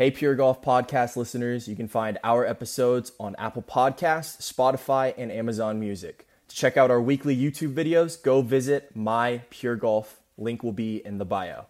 Hey, Pure Golf Podcast listeners, you can find our episodes on Apple Podcasts, Spotify, and Amazon Music. To check out our weekly YouTube videos, go visit My Pure Golf. Link will be in the bio.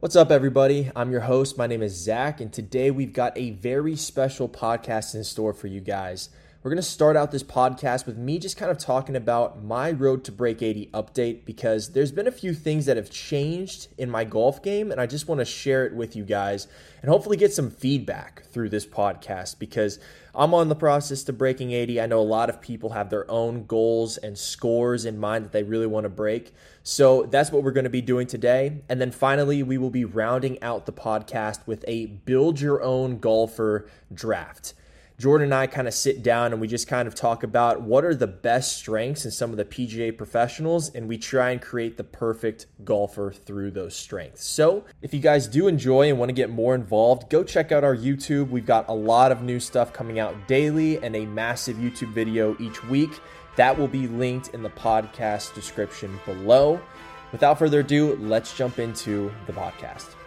What's up, everybody? I'm your host. My name is Zach, and today we've got a very special podcast in store for you guys. We're going to start out this podcast with me just kind of talking about my road to break 80 update because there's been a few things that have changed in my golf game, and I just want to share it with you guys and hopefully get some feedback through this podcast because I'm on the process to breaking 80. I know a lot of people have their own goals and scores in mind that they really want to break. So that's what we're going to be doing today. And then finally, we will be rounding out the podcast with a build your own golfer draft. Jordan and I kind of sit down and we just kind of talk about what are the best strengths in some of the PGA professionals, and we try and create the perfect golfer through those strengths. So, if you guys do enjoy and want to get more involved, go check out our YouTube. We've got a lot of new stuff coming out daily and a massive YouTube video each week. That will be linked in the podcast description below. Without further ado, let's jump into the podcast.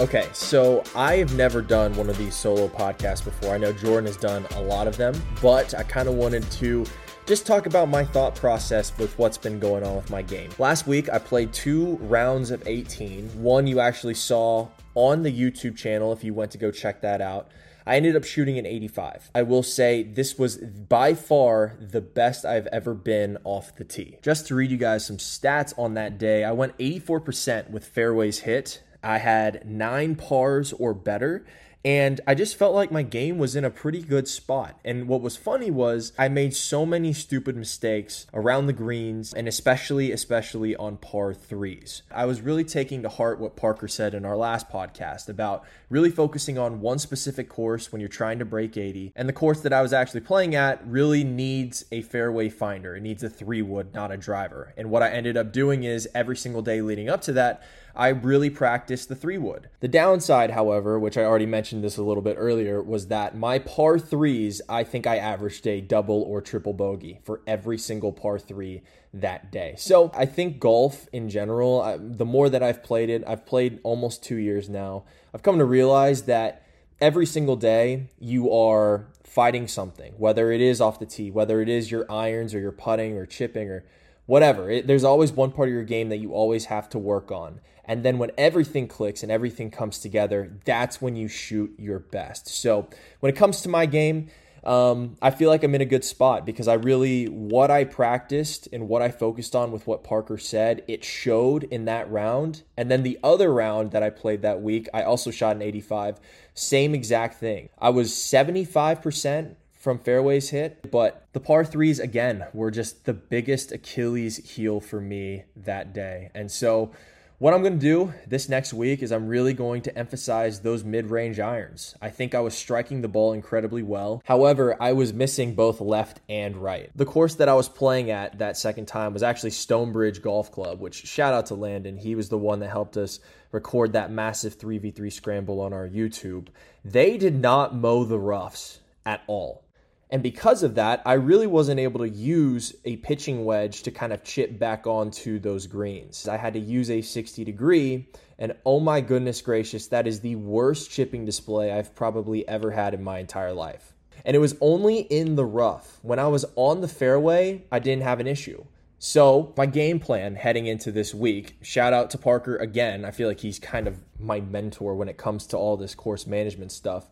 Okay, so I have never done one of these solo podcasts before. I know Jordan has done a lot of them, but I kind of wanted to just talk about my thought process with what's been going on with my game. Last week, I played two rounds of 18. One you actually saw on the YouTube channel if you went to go check that out. I ended up shooting an 85. I will say this was by far the best I've ever been off the tee. Just to read you guys some stats on that day, I went 84% with fairways hit I had nine pars or better. And I just felt like my game was in a pretty good spot. And what was funny was I made so many stupid mistakes around the greens and especially, especially on par threes. I was really taking to heart what Parker said in our last podcast about really focusing on one specific course when you're trying to break 80. And the course that I was actually playing at really needs a fairway finder. It needs a three wood, not a driver. And what I ended up doing is every single day leading up to that, I really practiced the three wood. The downside, however, which I already mentioned this a little bit earlier, was that my par threes, I think I averaged a double or triple bogey for every single par three that day. So I think golf in general, I, the more that I've played it, I've played almost two years now, I've come to realize that every single day you are fighting something, whether it is off the tee, whether it is your irons or your putting or chipping or whatever. It, there's always one part of your game that you always have to work on. And then when everything clicks and everything comes together, that's when you shoot your best. So when it comes to my game, um, I feel like I'm in a good spot because I really, what I practiced and what I focused on with what Parker said, it showed in that round. And then the other round that I played that week, I also shot an 85. Same exact thing. I was 75% from fairways hit, but the par threes again were just the biggest Achilles heel for me that day. And so, what I'm going to do this next week is I'm really going to emphasize those mid range irons. I think I was striking the ball incredibly well. However, I was missing both left and right. The course that I was playing at that second time was actually Stonebridge Golf Club, which shout out to Landon. He was the one that helped us record that massive 3v3 scramble on our YouTube. They did not mow the roughs at all. And because of that, I really wasn't able to use a pitching wedge to kind of chip back onto those greens. I had to use a 60 degree, and oh my goodness gracious, that is the worst chipping display I've probably ever had in my entire life. And it was only in the rough. When I was on the fairway, I didn't have an issue. So, my game plan heading into this week, shout out to Parker again. I feel like he's kind of my mentor when it comes to all this course management stuff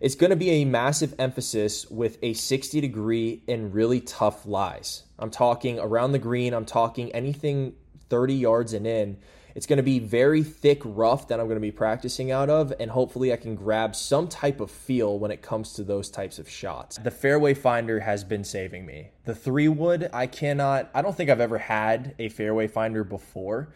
it's going to be a massive emphasis with a 60 degree and really tough lies. I'm talking around the green, I'm talking anything 30 yards and in. It's going to be very thick rough that I'm going to be practicing out of, and hopefully I can grab some type of feel when it comes to those types of shots. The fairway finder has been saving me. The three wood, I cannot, I don't think I've ever had a fairway finder before.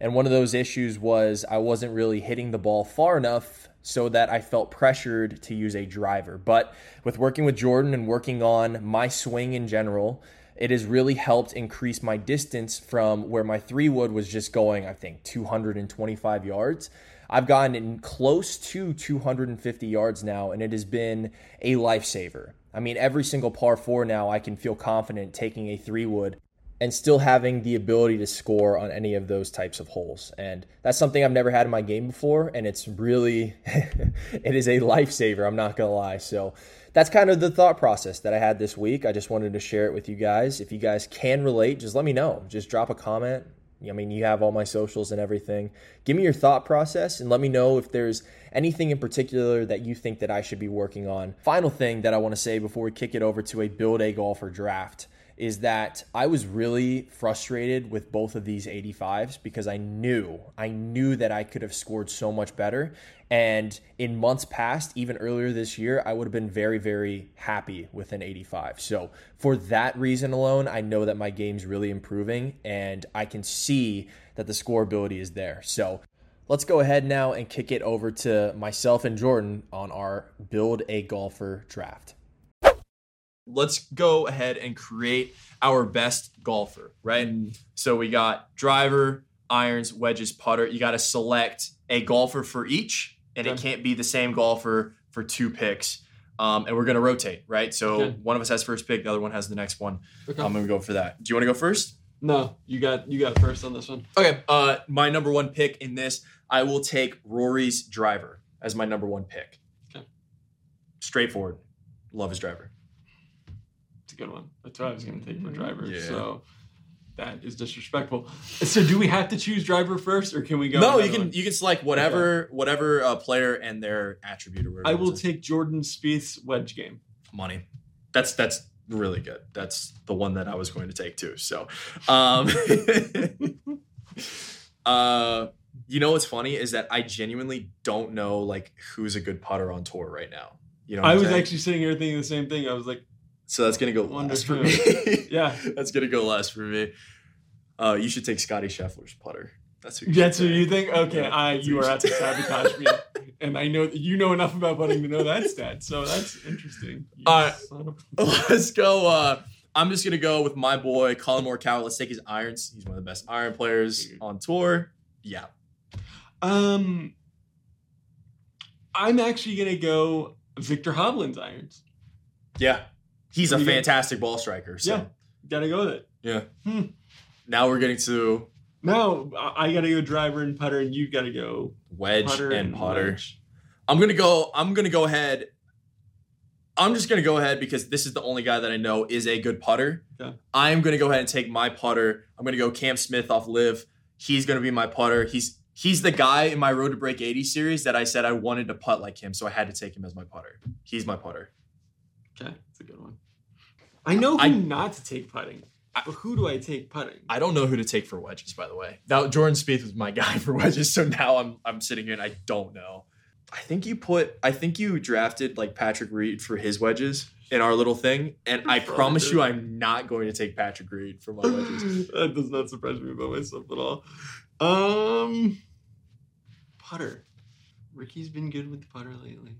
And one of those issues was I wasn't really hitting the ball far enough so that I felt pressured to use a driver. But with working with Jordan and working on my swing in general, it has really helped increase my distance from where my three wood was just going, I think, 225 yards. I've gotten in close to 250 yards now, and it has been a lifesaver. I mean, every single par four now, I can feel confident taking a three wood and still having the ability to score on any of those types of holes. And that's something I've never had in my game before. And it's really, it is a lifesaver. I'm not going to lie. So that's kind of the thought process that I had this week. I just wanted to share it with you guys. If you guys can relate, just let me know. Just drop a comment. I mean, you have all my socials and everything. Give me your thought process and let me know if there's anything in particular that you think that I should be working on. Final thing that I want to say before we kick it over to a build a golfer draft is that I was really frustrated with both of these 85s because I knew, I knew that I could have scored so much better. And in months past, even earlier this year, I would have been very, very happy with an 85. So for that reason alone, I know that my game's really improving and I can see that the scoreability is there. So let's go ahead now and kick it over to myself and Jordan on our build a golfer draft let's go ahead and create our best golfer, right? Mm. So we got driver, irons, wedges, putter. You got to select a golfer for each, and okay. it can't be the same golfer for two picks. Um, and we're going to rotate, right? So okay. one of us has first pick, the other one has the next one. Okay. I'm going to go for that. Do you want to go first? No, you got you got first on this one. Okay. Uh, my number one pick in this, I will take Rory's driver as my number one pick. Okay. Straightforward. Love his driver a good one. That's what I was going to take for driver. Yeah. So that is disrespectful. So do we have to choose driver first, or can we go? No, you can. One? You can select whatever okay. whatever uh, player and their attribute. Or whatever. I will take Jordan Spieth's wedge game. Money. That's that's really good. That's the one that I was going to take too. So, um, uh, you know what's funny is that I genuinely don't know like who's a good putter on tour right now. You know, I was saying? actually sitting here thinking the same thing. I was like, so that's gonna go last for me. yeah, that's gonna go last for me. Uh, you should take Scottie Scheffler's putter. That's who. You that's who you think. Okay, yeah, I you are at to sabotage me, and I know that you know enough about putting to know that stat. So that's interesting. All right, let's go. Uh, I'm just gonna go with my boy Collin Morikawa. Let's take his irons. He's one of the best iron players on tour. Yeah. Um, I'm actually gonna go Viktor Hovland's irons. Yeah, He's a fantastic ball striker. So. Yeah, gotta go with it. Yeah. Hmm. Now we're getting to. Now I gotta go driver and putter, and you gotta go wedge putter and, and putter. Wedge. I'm gonna go. I'm gonna go ahead. I'm just gonna go ahead because this is the only guy that I know is a good putter. Yeah. I'm gonna go ahead and take my putter. I'm gonna go Cam Smith off LIV. He's gonna be my putter. He's he's the guy in my Road to Break 80 series that I said I wanted to putt like him, so I had to take him as my putter. He's my putter. Okay, that's a good one. I know who I, not to take putting. But who do I take putting? I don't know who to take for wedges, by the way. Now Jordan Spieth was my guy for wedges, so now I'm I'm sitting here and I don't know. I think you put I think you drafted like Patrick Reed for his wedges in our little thing, and I promise you I'm not going to take Patrick Reed for my wedges. that does not surprise me about myself at all. Um putter. Rickie's been good with the putter lately.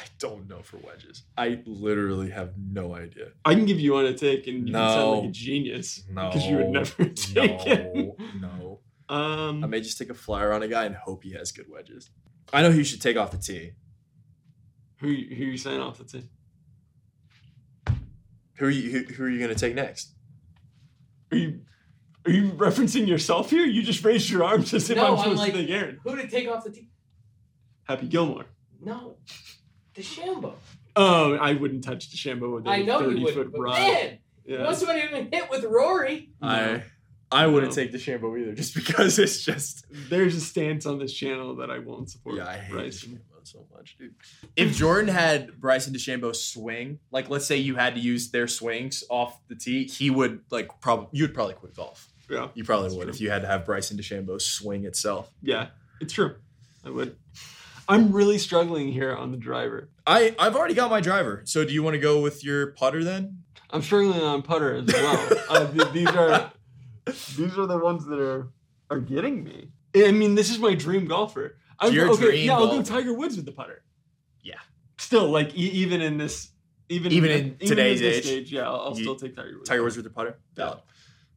I don't know for wedges. I literally have no idea. I can give you one to take, and you no, can sound like a genius. No, because you would never take no, it. No, um, I may just take a flyer on a guy and hope he has good wedges. I know who you should take off the tee. Who who are you saying off the tee? Who are you who, who are you going to take next? Are you are you referencing yourself here? You just raised your arm just if no, I'm supposed I'm like, to take Aaron. Who to take off the tee? Happy Gilmore. No. DeChambeau. Oh, I wouldn't touch DeChambeau with a I know 30 you foot rod. Man, yeah. must have even hit with Rory. I I wouldn't no. take DeChambeau either, just because it's just there's a stance on this channel that I won't support. Yeah, I hate Bryson. DeChambeau so much, dude. If Jordan had Bryson DeChambeau swing, like let's say you had to use their swings off the tee, he would like probably you would probably quit golf. Yeah, you probably would true. if you had to have Bryson DeChambeau swing itself. Yeah, it's true. I would. I'm really struggling here on the driver. I I've already got my driver. So do you want to go with your putter then? I'm struggling on putter as well. uh, th- these are these are the ones that are are getting me. I mean, this is my dream golfer. I'm, your okay, dream yeah, golfer. I'll go Tiger Woods with the putter. Yeah. Still, like e- even in this, even even in, in today's age, stage, yeah, I'll, I'll you, still take Tiger Woods. Tiger Woods with the putter. Valid.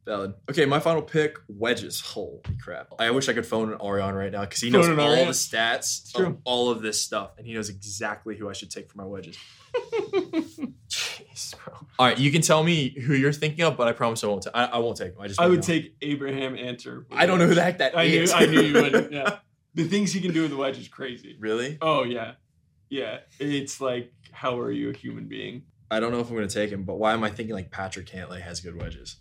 Valid. Okay, my final pick, wedges. Holy crap. I wish I could phone an Arion right now because he knows Phone all Arion? the stats of all of this stuff and he knows exactly who I should take for my wedges. Jeez, bro. All right, you can tell me who you're thinking of, but I promise I won't. ta- I, I won't take him. I just. I would know. take Abraham Ancer. I don't know who the heck that I knew. I knew you would. Yeah. The things he can do with the wedge is crazy. really? Oh yeah, yeah. It's like, how are you a human being? I don't know if I'm gonna take him, but why am I thinking like Patrick Cantlay has good wedges?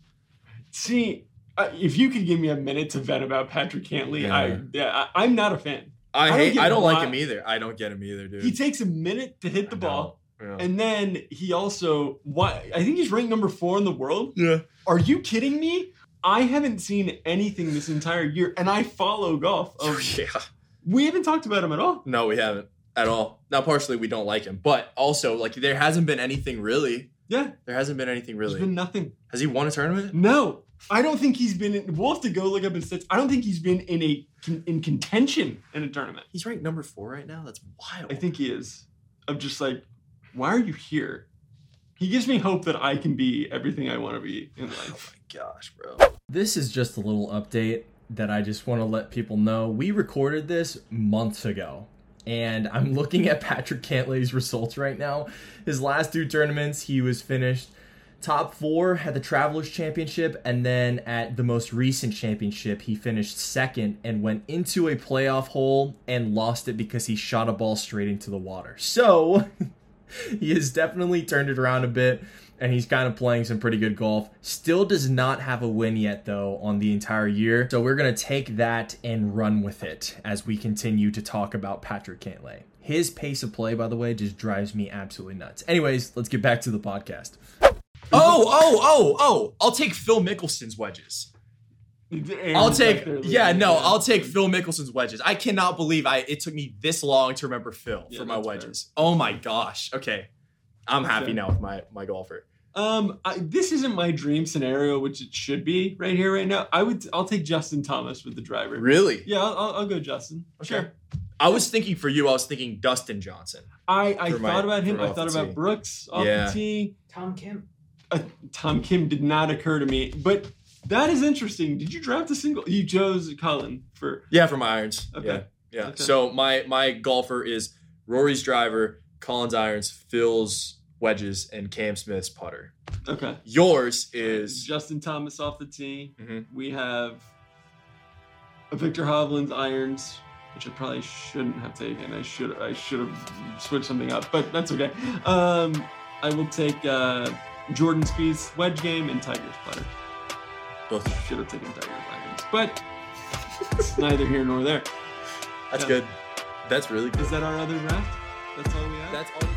See, uh, if you could give me a minute to vent about Patrick Cantlay, I Yeah. yeah, I, I'm not a fan. I, I don't hate. I don't like him either. I don't get him either, dude. He takes a minute to hit the I ball, know. and then he also why I think he's ranked number four in the world. Yeah. Are you kidding me? I haven't seen anything this entire year, and I follow golf. Oh, yeah. we haven't talked about him at all. No, we haven't at all. Now, partially we don't like him, but also like there hasn't been anything really. Yeah, There hasn't been anything really. there's been nothing. Has he won a tournament? No, I don't think he's been. In, we'll have to go look up his stats. I don't think he's been in a in contention in a tournament. He's ranked number four right now. That's wild. I think he is. I'm just like, why are you here? He gives me hope that I can be everything I want to be in life. Oh my gosh, bro. This is just a little update that I just want to let people know. We recorded this months ago, and I'm looking at Patrick Cantlay's results right now. His last two tournaments, he was finished top four at the Travelers Championship, and then at the most recent championship, he finished second and went into a playoff hole and lost it because he shot a ball straight into the water. So. he has definitely turned it around a bit and he's kind of playing some pretty good golf. Still does not have a win yet though on the entire year. So we're going to take that and run with it as we continue to talk about Patrick Cantlay. His pace of play by the way just drives me absolutely nuts. Anyways, let's get back to the podcast. Oh, oh, oh, oh! I'll take Phil Mickelson's wedges. I'll take. back Yeah, no, I'll take Phil Mickelson's wedges. I cannot believe I. It took me this long to remember Phil Yeah, for my that's wedges. Oh my gosh. Okay, I'm happy Okay. now with my my golfer. Um, I, this isn't my dream scenario, which it should be right here, right now. I would. I'll take Justin Thomas with the driver. Really? Yeah, I'll, I'll, I'll go Justin. Okay. Sure. I was thinking for you. I was thinking Dustin Johnson. I, I For my- thought about him. I thought about tee. Brooks off Yeah. the tee. Tom Kim. Uh, Tom Kim did not occur to me, but that is interesting. Did you draft a single? You chose Collin for Yeah, for my irons. Okay. Yeah. Yeah. Okay. So my my golfer is Rory's driver, Collin's irons, Phil's wedges, and Cam Smith's putter. okay. Yours is Justin Thomas off the tee. Mhm. We have a Viktor Hovland's irons, which I probably shouldn't have taken. I should I should have switched something up, but that's okay. Um, I will take uh, Jordan Spieth's wedge game and Tiger's putter. both. Should have taken Tiger's irons, but it's neither here nor there. That's Yeah. good. That's really good. Is that our other draft? That's all we have. That's all we got.